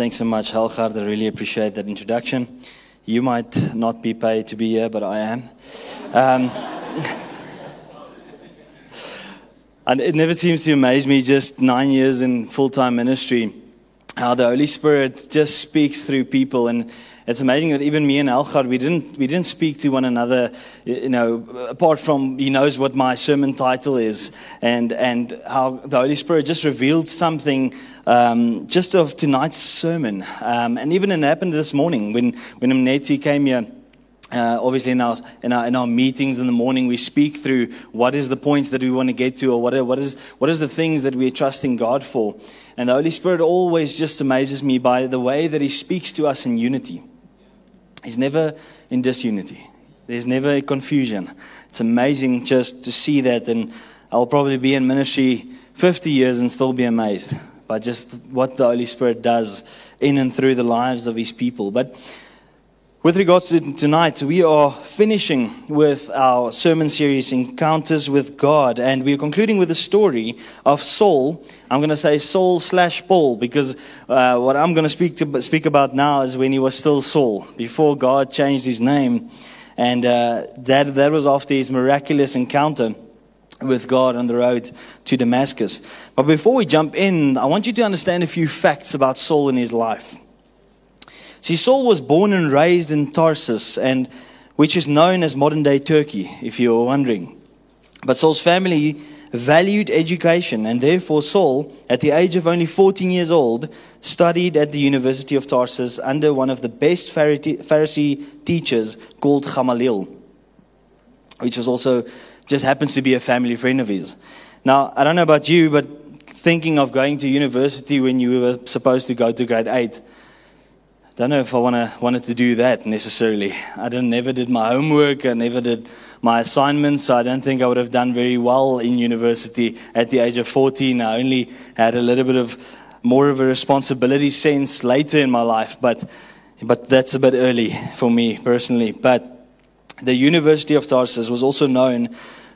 Thanks so much, Helgard. I really appreciate that introduction. You might not be paid to be here, but I am. Um, and it never seems to amaze me, just nine years in full time ministry, how the Holy Spirit just speaks through people. And it's amazing that even me and Helgard, we didn't, we didn't speak to one another, you know, apart from he knows what my sermon title is, and, and how the Holy Spirit just revealed something um, just of tonight's sermon. Um, and even it happened this morning when, when Mneti came here. Uh, obviously, in our, in, our, in our meetings in the morning, we speak through what is the points that we want to get to, or what, are, what, is, what is the things that we're trusting God for. And the Holy Spirit always just amazes me by the way that He speaks to us in unity. He's never in disunity, there's never a confusion. It's amazing just to see that. And I'll probably be in ministry 50 years and still be amazed by just what the Holy Spirit does in and through the lives of His people. But with regards to tonight, we are finishing with our sermon series, Encounters with God, and we're concluding with the story of Saul. I'm going to say Saul slash Paul because uh, what I'm going to speak to speak about now is when he was still Saul, before God changed his name, and uh, that that was after his miraculous encounter with God on the road to Damascus. But before we jump in, I want you to understand a few facts about Saul and his life. See, Saul was born and raised in Tarsus, and which is known as modern day Turkey, if you're wondering. But Saul's family valued education, and therefore Saul, at the age of only 14 years old, studied at the University of Tarsus under one of the best Pharisee teachers called Gamaliel, which was also just happens to be a family friend of his. Now, I don't know about you, but thinking of going to university when you were supposed to go to grade 8, I don't know if I wanna, wanted to do that necessarily. I don't, never did my homework, I never did my assignments, so I don't think I would have done very well in university at the age of 14. I only had a little bit of more of a responsibility sense later in my life, but, but that's a bit early for me personally. But the University of Tarsus was also known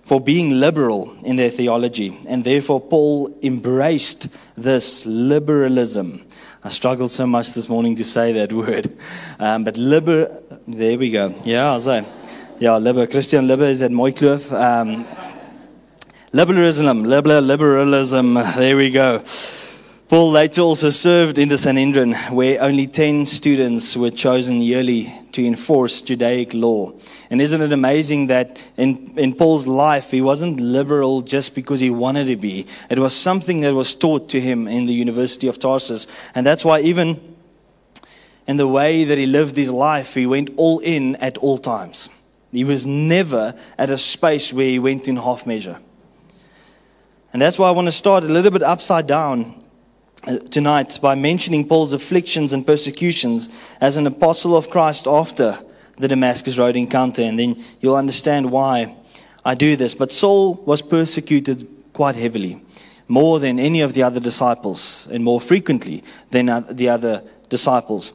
for being liberal in their theology, and therefore Paul embraced this liberalism. I struggled so much this morning to say that word, um, but liber. There we go. Yeah, so yeah, liber. Christian liber is at Mooikloof. Um, liberalism, liberal liberalism. There we go. Paul later also served in the Sanhedrin, where only 10 students were chosen yearly to enforce Judaic law. And isn't it amazing that in, in Paul's life, he wasn't liberal just because he wanted to be? It was something that was taught to him in the University of Tarsus. And that's why, even in the way that he lived his life, he went all in at all times. He was never at a space where he went in half measure. And that's why I want to start a little bit upside down tonight by mentioning Paul's afflictions and persecutions as an apostle of Christ after the Damascus Road encounter, and then you'll understand why I do this. But Saul was persecuted quite heavily, more than any of the other disciples, and more frequently than the other disciples.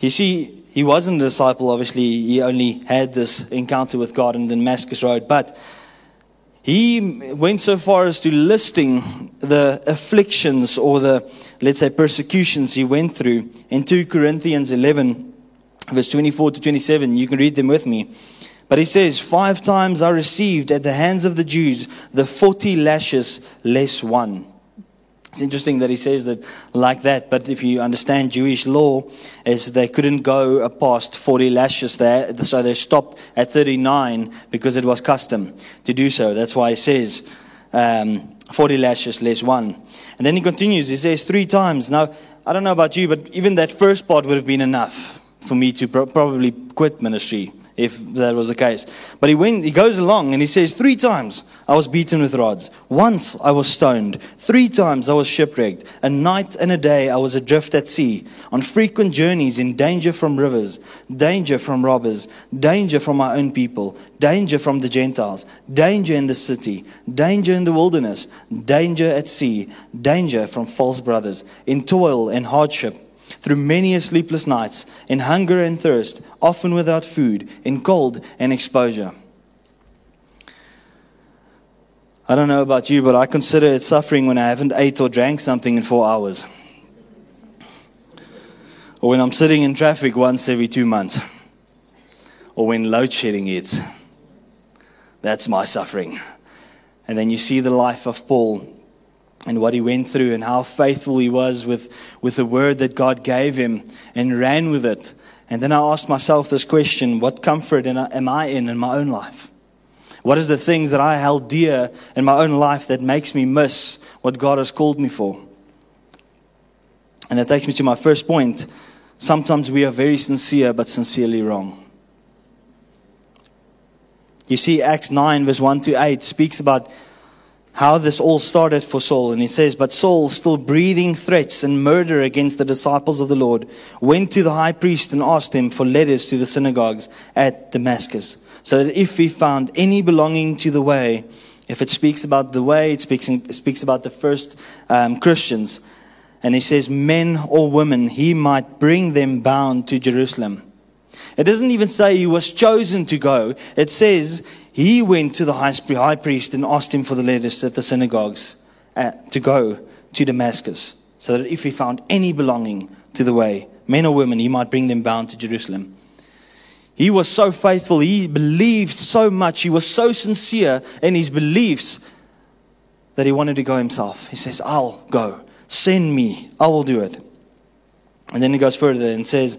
You see, he wasn't a disciple, obviously, he only had this encounter with God in the Damascus Road, but he went so far as to listing the afflictions or the, let's say, persecutions he went through in 2 Corinthians 11, verse 24 to 27. You can read them with me. But he says, Five times I received at the hands of the Jews the 40 lashes less one. It's interesting that he says that like that, but if you understand Jewish law, is they couldn't go past 40 lashes there, so they stopped at 39 because it was custom to do so. That's why he says um, 40 lashes less one. And then he continues, he says three times. Now, I don't know about you, but even that first part would have been enough for me to pro- probably quit ministry if that was the case. But he went, he goes along and he says, Three times I was beaten with rods. Once I was stoned. Three times I was shipwrecked. A night and a day I was adrift at sea, on frequent journeys in danger from rivers, danger from robbers, danger from my own people, danger from the Gentiles, danger in the city, danger in the wilderness, danger at sea, danger from false brothers, in toil and hardship through many a sleepless nights, in hunger and thirst, often without food, in cold and exposure. I don't know about you, but I consider it suffering when I haven't ate or drank something in four hours. Or when I'm sitting in traffic once every two months. Or when load shedding hits. That's my suffering. And then you see the life of Paul and what he went through and how faithful he was with, with the word that God gave him and ran with it. And then I asked myself this question what comfort am I in in my own life? What is the things that I held dear in my own life that makes me miss what God has called me for? And that takes me to my first point. Sometimes we are very sincere, but sincerely wrong. You see, Acts 9, verse 1 to 8 speaks about how this all started for Saul. And he says, But Saul, still breathing threats and murder against the disciples of the Lord, went to the high priest and asked him for letters to the synagogues at Damascus, so that if he found any belonging to the way, if it speaks about the way, it speaks, it speaks about the first um, Christians. And he says, men or women, he might bring them bound to Jerusalem. It doesn't even say he was chosen to go. It says he went to the high priest and asked him for the letters at the synagogues uh, to go to Damascus, so that if he found any belonging to the way, men or women, he might bring them bound to Jerusalem. He was so faithful. He believed so much. He was so sincere in his beliefs that he wanted to go himself. He says, I'll go. Send me. I will do it. And then he goes further and says,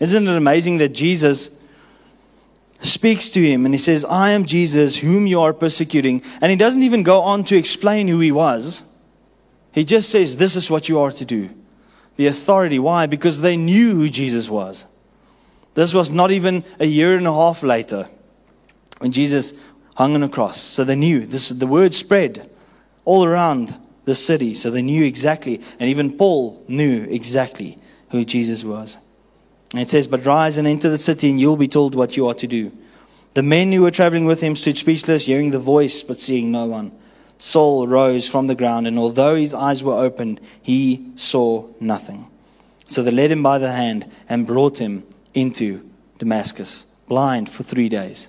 Isn't it amazing that Jesus speaks to him and he says, I am Jesus, whom you are persecuting. And he doesn't even go on to explain who he was. He just says, This is what you are to do. The authority. Why? Because they knew who Jesus was. This was not even a year and a half later when Jesus hung on a cross. So they knew. This, the word spread all around the city. So they knew exactly. And even Paul knew exactly who Jesus was. It says, But rise and enter the city, and you'll be told what you are to do. The men who were traveling with him stood speechless, hearing the voice, but seeing no one. Saul rose from the ground, and although his eyes were opened, he saw nothing. So they led him by the hand and brought him into Damascus, blind for three days.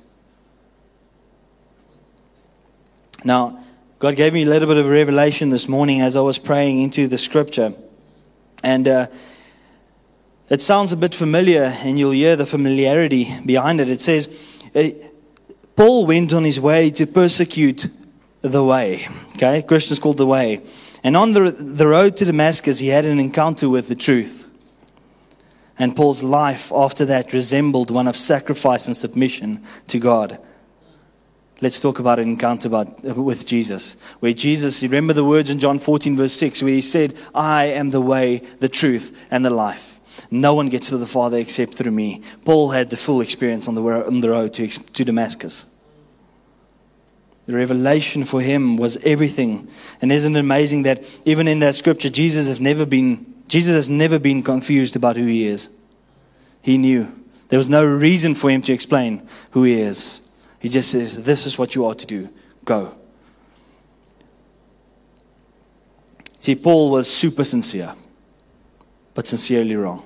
Now, God gave me a little bit of a revelation this morning as I was praying into the scripture. And uh, it sounds a bit familiar, and you'll hear the familiarity behind it. It says, uh, Paul went on his way to persecute the way. Okay, Christians called the way. And on the, the road to Damascus, he had an encounter with the truth. And Paul's life after that resembled one of sacrifice and submission to God. Let's talk about an encounter about, with Jesus, where Jesus, remember the words in John 14, verse 6, where he said, I am the way, the truth, and the life. No one gets to the Father except through me. Paul had the full experience on the, road to, to Damascus. The revelation for him was everything. And isn't it amazing that even in that scripture, Jesus has never been, Jesus has never been confused about who he is. He knew. There was no reason for him to explain who he is. He just says, This is what you are to do. Go. See, Paul was super sincere but sincerely wrong.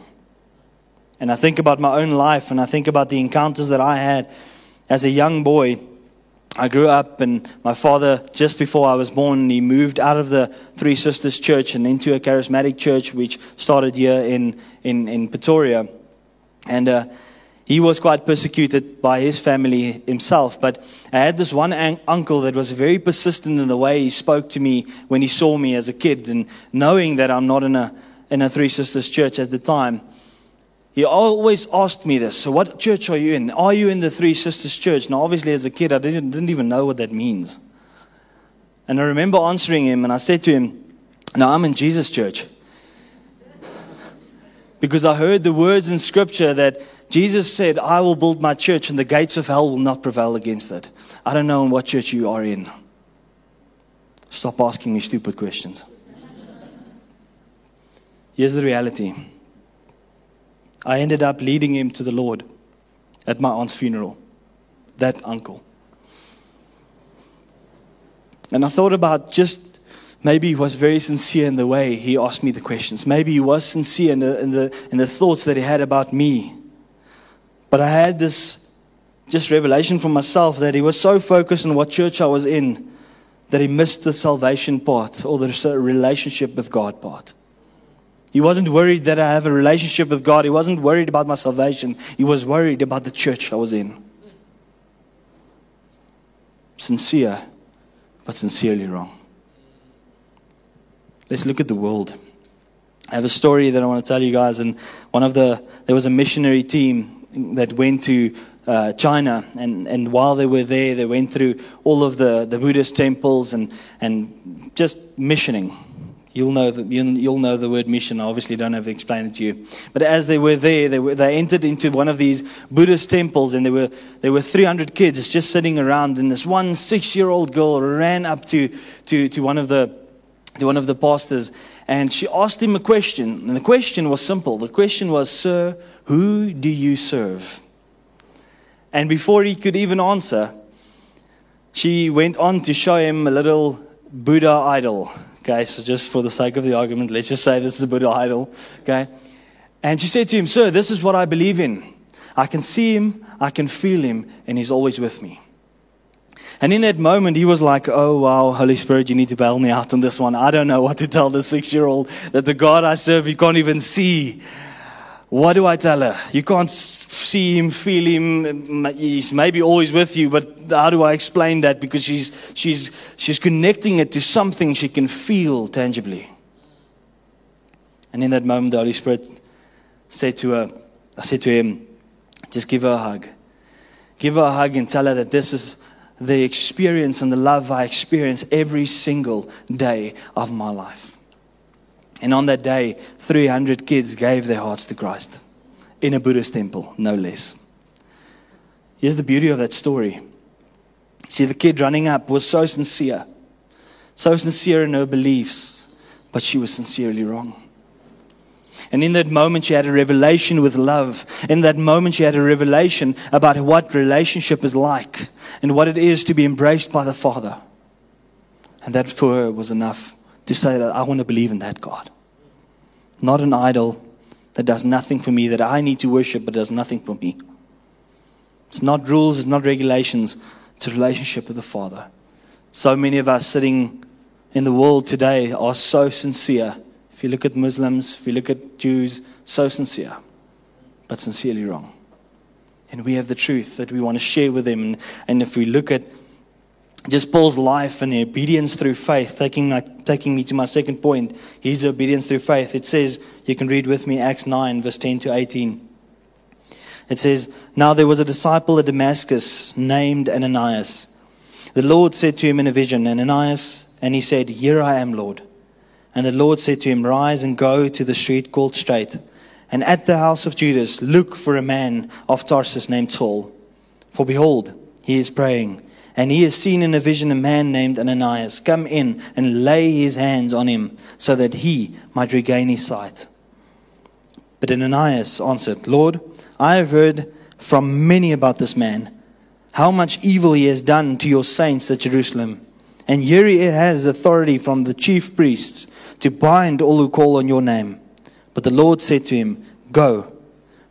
And I think about my own life and I think about the encounters that I had as a young boy. I grew up, and my father, just before I was born, he moved out of the Three Sisters Church and into a charismatic church which started here in, in, in Pretoria. And uh, he was quite persecuted by his family himself. But I had this one un- uncle that was very persistent in the way he spoke to me when he saw me as a kid. And knowing that I'm not in a, in a Three Sisters church at the time, he always asked me this. So, what church are you in? Are you in the Three Sisters church? Now, obviously, as a kid, I didn't, didn't even know what that means. And I remember answering him, and I said to him, No, I'm in Jesus' church. because I heard the words in Scripture that Jesus said, I will build my church and the gates of hell will not prevail against it. I don't know in what church you are in. Stop asking me stupid questions. Here's the reality I ended up leading him to the Lord at my aunt's funeral, that uncle. And I thought about just maybe he was very sincere in the way he asked me the questions. Maybe he was sincere in the, in the, in the thoughts that he had about me. But I had this just revelation for myself that he was so focused on what church I was in that he missed the salvation part or the relationship with God part. He wasn't worried that I have a relationship with God. He wasn't worried about my salvation. He was worried about the church I was in. Sincere, but sincerely wrong. Let's look at the world. I have a story that I want to tell you guys. And one of the, there was a missionary team that went to uh, China, and, and while they were there, they went through all of the, the Buddhist temples and, and just missioning. You'll know, the, you'll know the word mission. I obviously don't have to explain it to you. But as they were there, they, were, they entered into one of these Buddhist temples, and there were, there were 300 kids just sitting around. And this one six year old girl ran up to, to, to, one of the, to one of the pastors, and she asked him a question. And the question was simple. The question was, Sir, who do you serve? And before he could even answer, she went on to show him a little Buddha idol. Okay, so just for the sake of the argument, let's just say this is a Buddha idol. Okay. And she said to him, Sir, this is what I believe in. I can see him, I can feel him, and he's always with me. And in that moment, he was like, Oh, wow, Holy Spirit, you need to bail me out on this one. I don't know what to tell this six year old that the God I serve, you can't even see. What do I tell her? You can't see him, feel him. He's maybe always with you, but how do I explain that? Because she's, she's, she's connecting it to something she can feel tangibly. And in that moment, the Holy Spirit said to her, I said to him, just give her a hug. Give her a hug and tell her that this is the experience and the love I experience every single day of my life. And on that day, 300 kids gave their hearts to Christ in a Buddhist temple, no less. Here's the beauty of that story. See, the kid running up was so sincere, so sincere in her beliefs, but she was sincerely wrong. And in that moment, she had a revelation with love. In that moment, she had a revelation about what relationship is like and what it is to be embraced by the Father. And that for her was enough to say that I want to believe in that God. Not an idol that does nothing for me, that I need to worship but does nothing for me. It's not rules, it's not regulations, it's a relationship with the Father. So many of us sitting in the world today are so sincere. If you look at Muslims, if you look at Jews, so sincere, but sincerely wrong. And we have the truth that we want to share with them. And, and if we look at just Paul's life and obedience through faith, taking, like, taking me to my second point, his obedience through faith. It says, you can read with me Acts 9, verse 10 to 18. It says, Now there was a disciple at Damascus named Ananias. The Lord said to him in a vision, Ananias, and he said, Here I am, Lord. And the Lord said to him, Rise and go to the street called Straight, and at the house of Judas look for a man of Tarsus named Saul. For behold, he is praying and he has seen in a vision a man named Ananias come in and lay his hands on him so that he might regain his sight. But Ananias answered, Lord, I have heard from many about this man, how much evil he has done to your saints at Jerusalem. And here he has authority from the chief priests to bind all who call on your name. But the Lord said to him, Go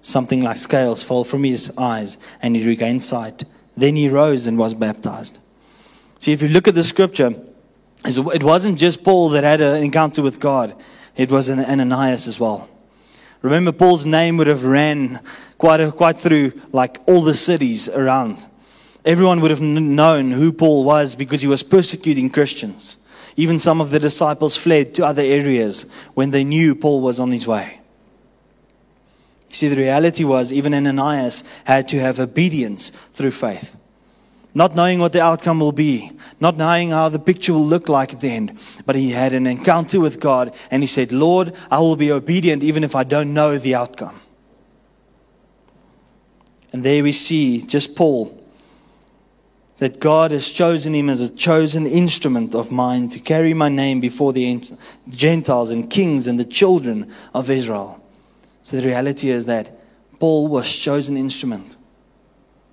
something like scales fell from his eyes, and he regained sight. Then he rose and was baptized. See, if you look at the scripture, it wasn't just Paul that had an encounter with God, it was Ananias as well. Remember, Paul's name would have ran quite, quite through like all the cities around. Everyone would have known who Paul was because he was persecuting Christians. Even some of the disciples fled to other areas when they knew Paul was on his way. See, the reality was even Ananias had to have obedience through faith. Not knowing what the outcome will be, not knowing how the picture will look like at the end. But he had an encounter with God and he said, Lord, I will be obedient even if I don't know the outcome. And there we see just Paul, that God has chosen him as a chosen instrument of mine to carry my name before the Gentiles and kings and the children of Israel. So the reality is that Paul was chosen instrument.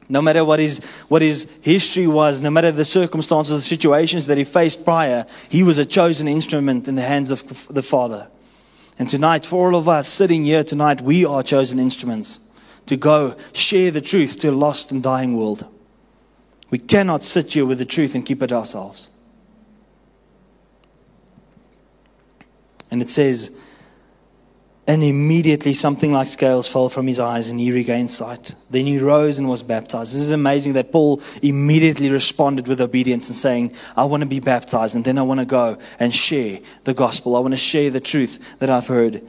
No matter what his, what his history was, no matter the circumstances, the situations that he faced prior, he was a chosen instrument in the hands of the Father. And tonight, for all of us sitting here tonight, we are chosen instruments to go share the truth to a lost and dying world. We cannot sit here with the truth and keep it ourselves. And it says, and immediately something like scales fell from his eyes and he regained sight. Then he rose and was baptized. This is amazing that Paul immediately responded with obedience and saying, I want to be baptized and then I want to go and share the gospel. I want to share the truth that I've heard.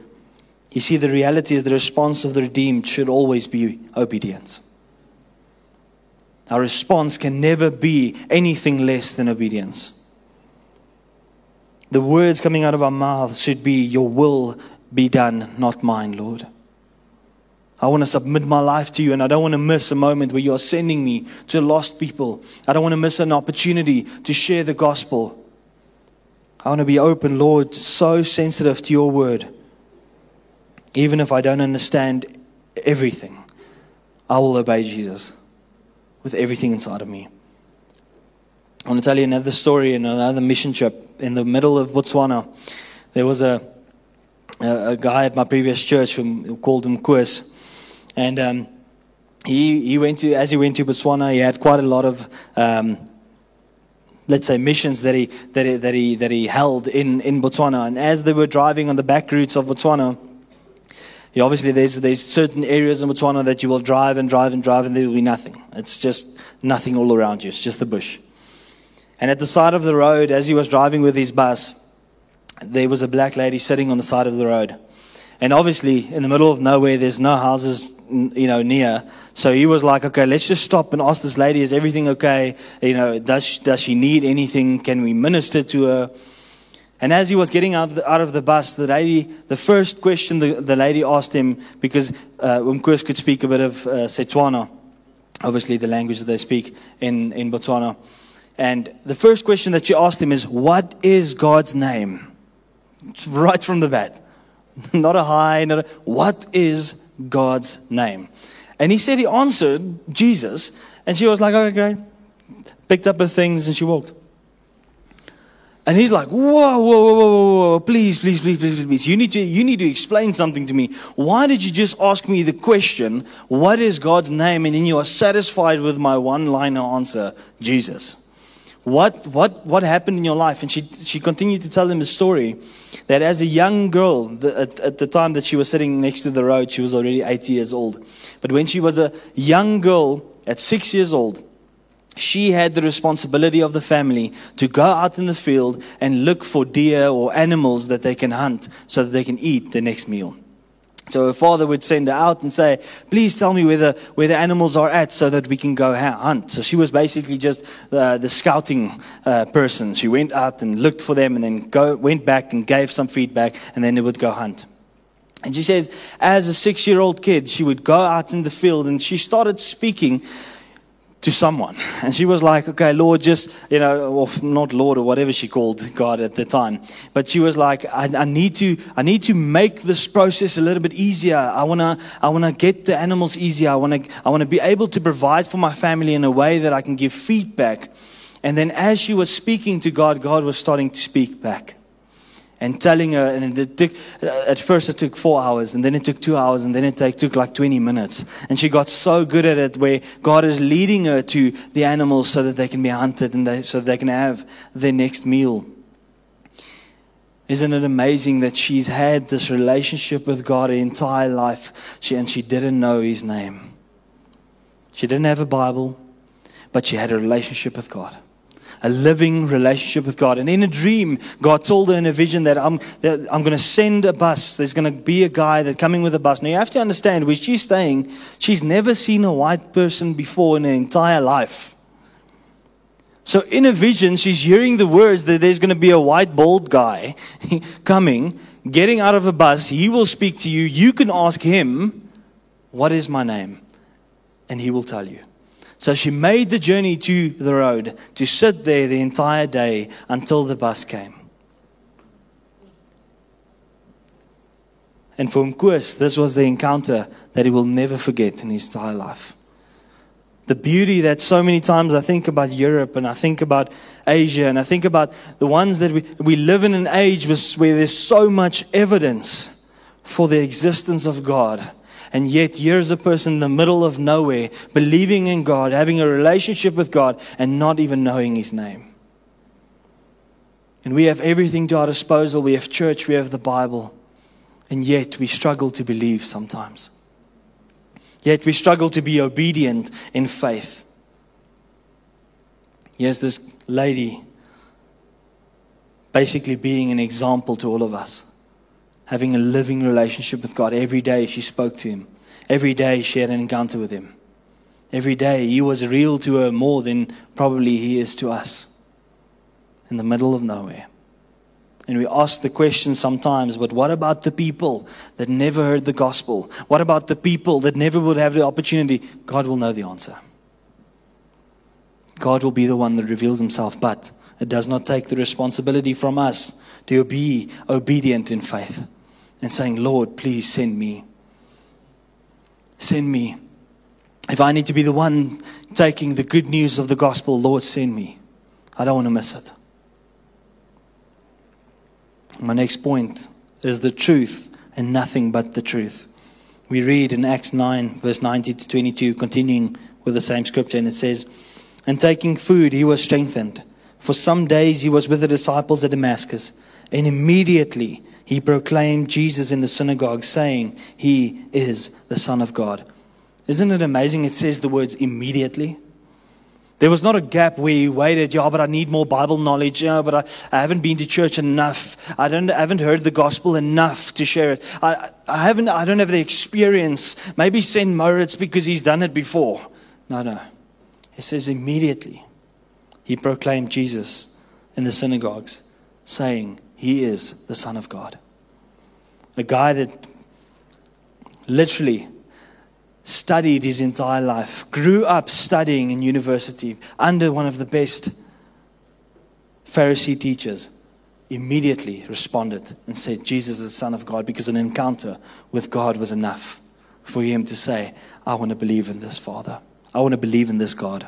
You see, the reality is the response of the redeemed should always be obedience. Our response can never be anything less than obedience. The words coming out of our mouths should be, Your will be done, not mine, Lord. I want to submit my life to you, and I don't want to miss a moment where you're sending me to lost people. I don't want to miss an opportunity to share the gospel. I want to be open, Lord, so sensitive to your word. Even if I don't understand everything, I will obey Jesus with everything inside of me. I want to tell you another story in another mission trip in the middle of Botswana. There was a a, guy at my previous church who called him Koos. And um, he, he went to, as he went to Botswana, he had quite a lot of, um, let's say, missions that he, that he, that he, that he held in, in Botswana. And as they were driving on the back routes of Botswana, obviously there's, there's certain areas in Botswana that you will drive and drive and drive and there will be nothing. It's just nothing all around you. It's just the bush. And at the side of the road, as he was driving with his bus, there was a black lady sitting on the side of the road. And obviously, in the middle of nowhere, there's no houses, you know, near. So he was like, okay, let's just stop and ask this lady, is everything okay? You know, does, does she need anything? Can we minister to her? And as he was getting out of the, out of the bus, the lady, the first question the, the lady asked him, because uh, could speak a bit of uh, Setswana, obviously the language that they speak in, in Botswana. And the first question that she asked him is, What is God's name? right from the bat. Not a high, not a, what is God's name? And he said he answered Jesus, and she was like, okay, great. picked up her things and she walked. And he's like, whoa, whoa, whoa, whoa, whoa, please, please, please, please, please. You need to, you need to explain something to me. Why did you just ask me the question, what is God's name? And then you are satisfied with my one liner answer, Jesus. What, what, what happened in your life? And she, she continued to tell him a story that as a young girl, the, at, at the time that she was sitting next to the road, she was already 80 years old. But when she was a young girl, at six years old, she had the responsibility of the family to go out in the field and look for deer or animals that they can hunt so that they can eat the next meal. So her father would send her out and say, please tell me where the, where the animals are at so that we can go hunt. So she was basically just the, the scouting uh, person. She went out and looked for them and then go, went back and gave some feedback and then they would go hunt. And she says, as a six year old kid, she would go out in the field and she started speaking to someone. And she was like, okay, Lord, just, you know, not Lord or whatever she called God at the time. But she was like, I, I need to, I need to make this process a little bit easier. I want to, I want to get the animals easier. I want to, I want to be able to provide for my family in a way that I can give feedback. And then as she was speaking to God, God was starting to speak back and telling her, and it took, at first it took four hours, and then it took two hours, and then it take, took like 20 minutes. And she got so good at it where God is leading her to the animals so that they can be hunted and they, so they can have their next meal. Isn't it amazing that she's had this relationship with God her entire life, she, and she didn't know his name? She didn't have a Bible, but she had a relationship with God a living relationship with God. And in a dream, God told her in a vision that I'm, that I'm going to send a bus. There's going to be a guy that coming with a bus. Now you have to understand where she's staying, she's never seen a white person before in her entire life. So in a vision, she's hearing the words that there's going to be a white, bald guy coming, getting out of a bus. He will speak to you. You can ask him, What is my name? And he will tell you. So she made the journey to the road to sit there the entire day until the bus came. And for Mkoos, this was the encounter that he will never forget in his entire life. The beauty that so many times I think about Europe and I think about Asia and I think about the ones that we, we live in an age where there's so much evidence for the existence of God and yet, here's a person in the middle of nowhere, believing in God, having a relationship with God, and not even knowing His name. And we have everything to our disposal. We have church, we have the Bible. And yet, we struggle to believe sometimes. Yet, we struggle to be obedient in faith. Here's this lady basically being an example to all of us having a living relationship with God. Every day she spoke to Him, every day she had an encounter with Him. Every day He was real to her more than probably He is to us in the middle of nowhere. And we ask the question sometimes, but what about the people that never heard the gospel? What about the people that never would have the opportunity? God will know the answer. God will be the one that reveals himself, but it does not take the responsibility from us to be obedient in faith and saying, Lord, please send me. Send me. If I need to be the one taking the good news of the gospel, Lord, send me. I don't want to miss it. My next point is the truth and nothing but the truth. We read in Acts 9, verse 19 to 22, continuing with the same scripture, and it says, And taking food, he was strengthened. For some days he was with the disciples at Damascus, and immediately he proclaimed Jesus in the synagogue, saying, He is the Son of God. Isn't it amazing? It says the words immediately. There was not a gap where he waited, yeah, but I need more Bible knowledge, yeah, but I, I haven't been to church enough. I, don't, I haven't heard the gospel enough to share it. I, I, haven't, I don't have the experience. Maybe send Mauritz because he's done it before. No, no. It says immediately he proclaimed Jesus in the synagogues, saying, he is the Son of God. A guy that literally studied his entire life, grew up studying in university under one of the best Pharisee teachers, immediately responded and said, Jesus is the Son of God, because an encounter with God was enough for him to say, I want to believe in this Father. I want to believe in this God.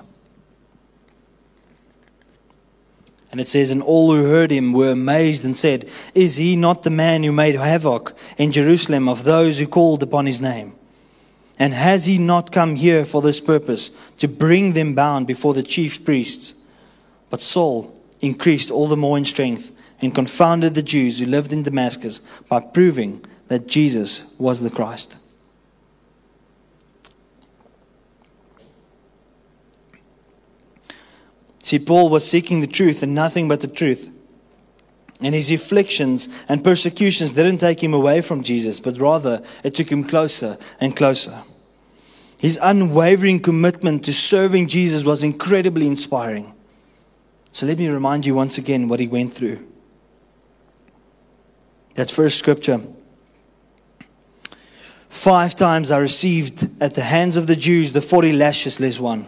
And it says, And all who heard him were amazed and said, Is he not the man who made havoc in Jerusalem of those who called upon his name? And has he not come here for this purpose, to bring them bound before the chief priests? But Saul increased all the more in strength and confounded the Jews who lived in Damascus by proving that Jesus was the Christ. See, Paul was seeking the truth and nothing but the truth. And his afflictions and persecutions didn't take him away from Jesus, but rather it took him closer and closer. His unwavering commitment to serving Jesus was incredibly inspiring. So let me remind you once again what he went through. That first scripture. Five times I received at the hands of the Jews the 40 lashes less one.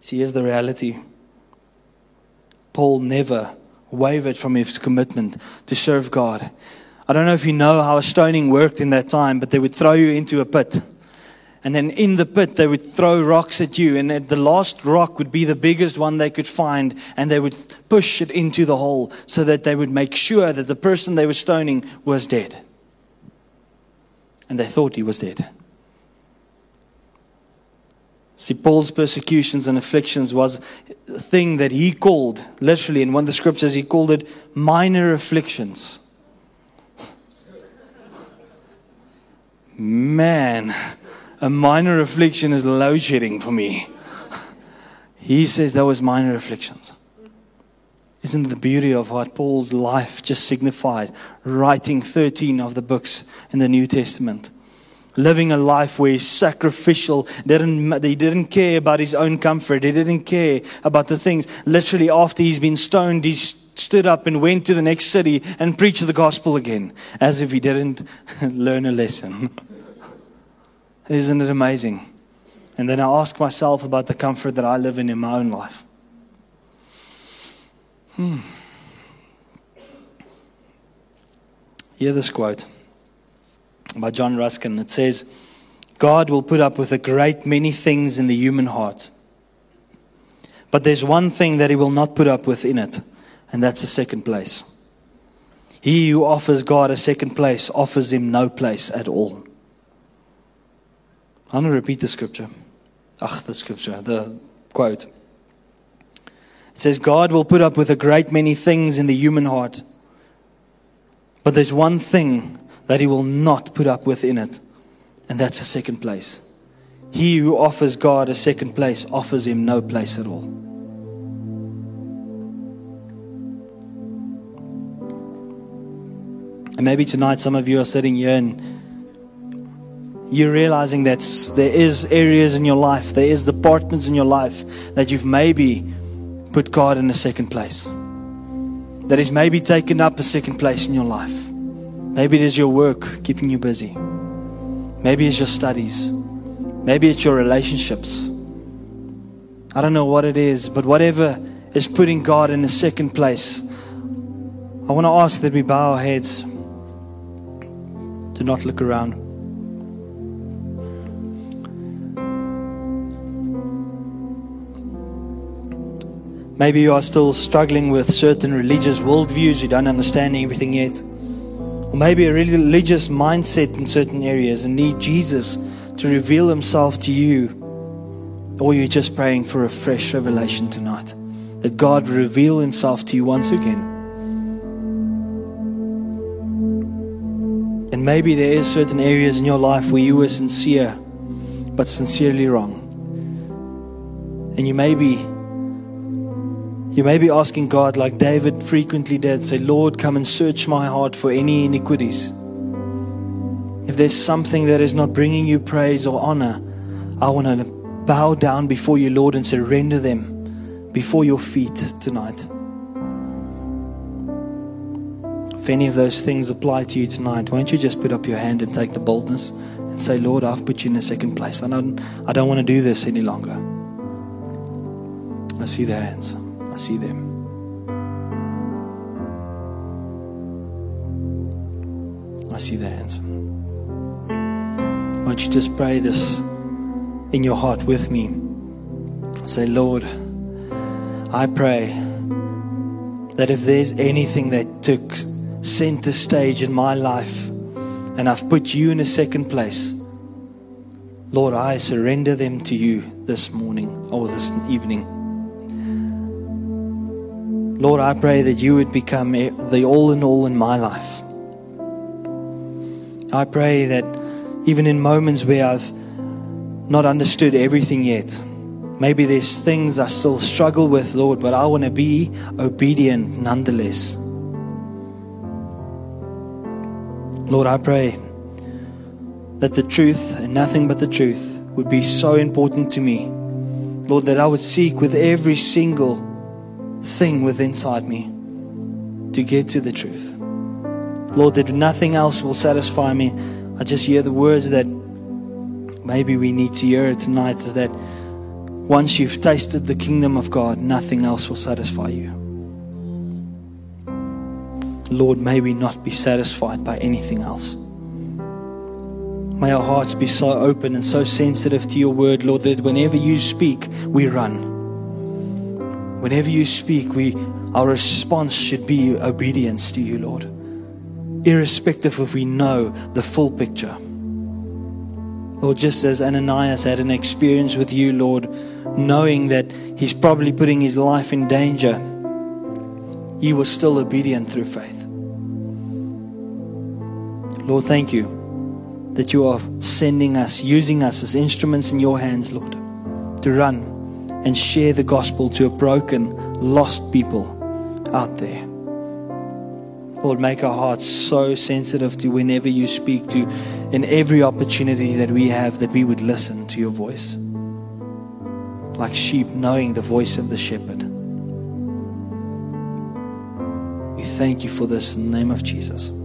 See, here's the reality. Paul never wavered from his commitment to serve God. I don't know if you know how stoning worked in that time, but they would throw you into a pit. And then in the pit, they would throw rocks at you. And the last rock would be the biggest one they could find. And they would push it into the hole so that they would make sure that the person they were stoning was dead. And they thought he was dead. See, Paul's persecutions and afflictions was a thing that he called, literally, in one of the scriptures, he called it minor afflictions. Man, a minor affliction is load shedding for me. He says that was minor afflictions. Isn't the beauty of what Paul's life just signified, writing 13 of the books in the New Testament? Living a life where he's sacrificial. Didn't, he didn't care about his own comfort. He didn't care about the things. Literally, after he's been stoned, he stood up and went to the next city and preached the gospel again, as if he didn't learn a lesson. Isn't it amazing? And then I ask myself about the comfort that I live in in my own life. Hmm. Hear this quote by John Ruskin. It says, God will put up with a great many things in the human heart. But there's one thing that he will not put up with in it, and that's a second place. He who offers God a second place offers him no place at all. I'm going to repeat the scripture. Ach, the scripture, the quote. It says, God will put up with a great many things in the human heart, but there's one thing that he will not put up with in it. And that's a second place. He who offers God a second place offers him no place at all. And maybe tonight some of you are sitting here and you're realizing that there is areas in your life, there is departments in your life that you've maybe put God in a second place. That He's maybe taken up a second place in your life. Maybe it is your work keeping you busy. Maybe it's your studies. Maybe it's your relationships. I don't know what it is, but whatever is putting God in the second place, I want to ask that we bow our heads to not look around. Maybe you are still struggling with certain religious worldviews, you don't understand everything yet or maybe a religious mindset in certain areas and need Jesus to reveal himself to you, or you're just praying for a fresh revelation tonight that God will reveal himself to you once again. And maybe there is certain areas in your life where you were sincere, but sincerely wrong. And you may be you may be asking God, like David frequently did, say, Lord, come and search my heart for any iniquities. If there's something that is not bringing you praise or honor, I want to bow down before you, Lord, and surrender them before your feet tonight. If any of those things apply to you tonight, won't you just put up your hand and take the boldness and say, Lord, I've put you in a second place. I don't, I don't want to do this any longer. I see their hands. I see them. I see their hands. Why don't you just pray this in your heart with me? Say, Lord, I pray that if there's anything that took center stage in my life and I've put you in a second place, Lord, I surrender them to you this morning or this evening. Lord, I pray that you would become the all in all in my life. I pray that even in moments where I've not understood everything yet, Maybe there's things I still struggle with, Lord, but I want to be obedient nonetheless. Lord, I pray that the truth and nothing but the truth would be so important to me. Lord, that I would seek with every single thing within inside me to get to the truth. Lord, that nothing else will satisfy me. I just hear the words that maybe we need to hear tonight is that once you've tasted the kingdom of God, nothing else will satisfy you. Lord, may we not be satisfied by anything else. May our hearts be so open and so sensitive to your word, Lord, that whenever you speak, we run. Whenever you speak, we, our response should be obedience to you, Lord, irrespective if we know the full picture. Lord, just as Ananias had an experience with you, Lord, knowing that he's probably putting his life in danger, he was still obedient through faith. Lord, thank you that you are sending us, using us as instruments in your hands, Lord, to run and share the gospel to a broken, lost people out there. Lord, make our hearts so sensitive to whenever you speak to, in every opportunity that we have, that we would listen to your voice. Like sheep knowing the voice of the shepherd. We thank you for this in the name of Jesus.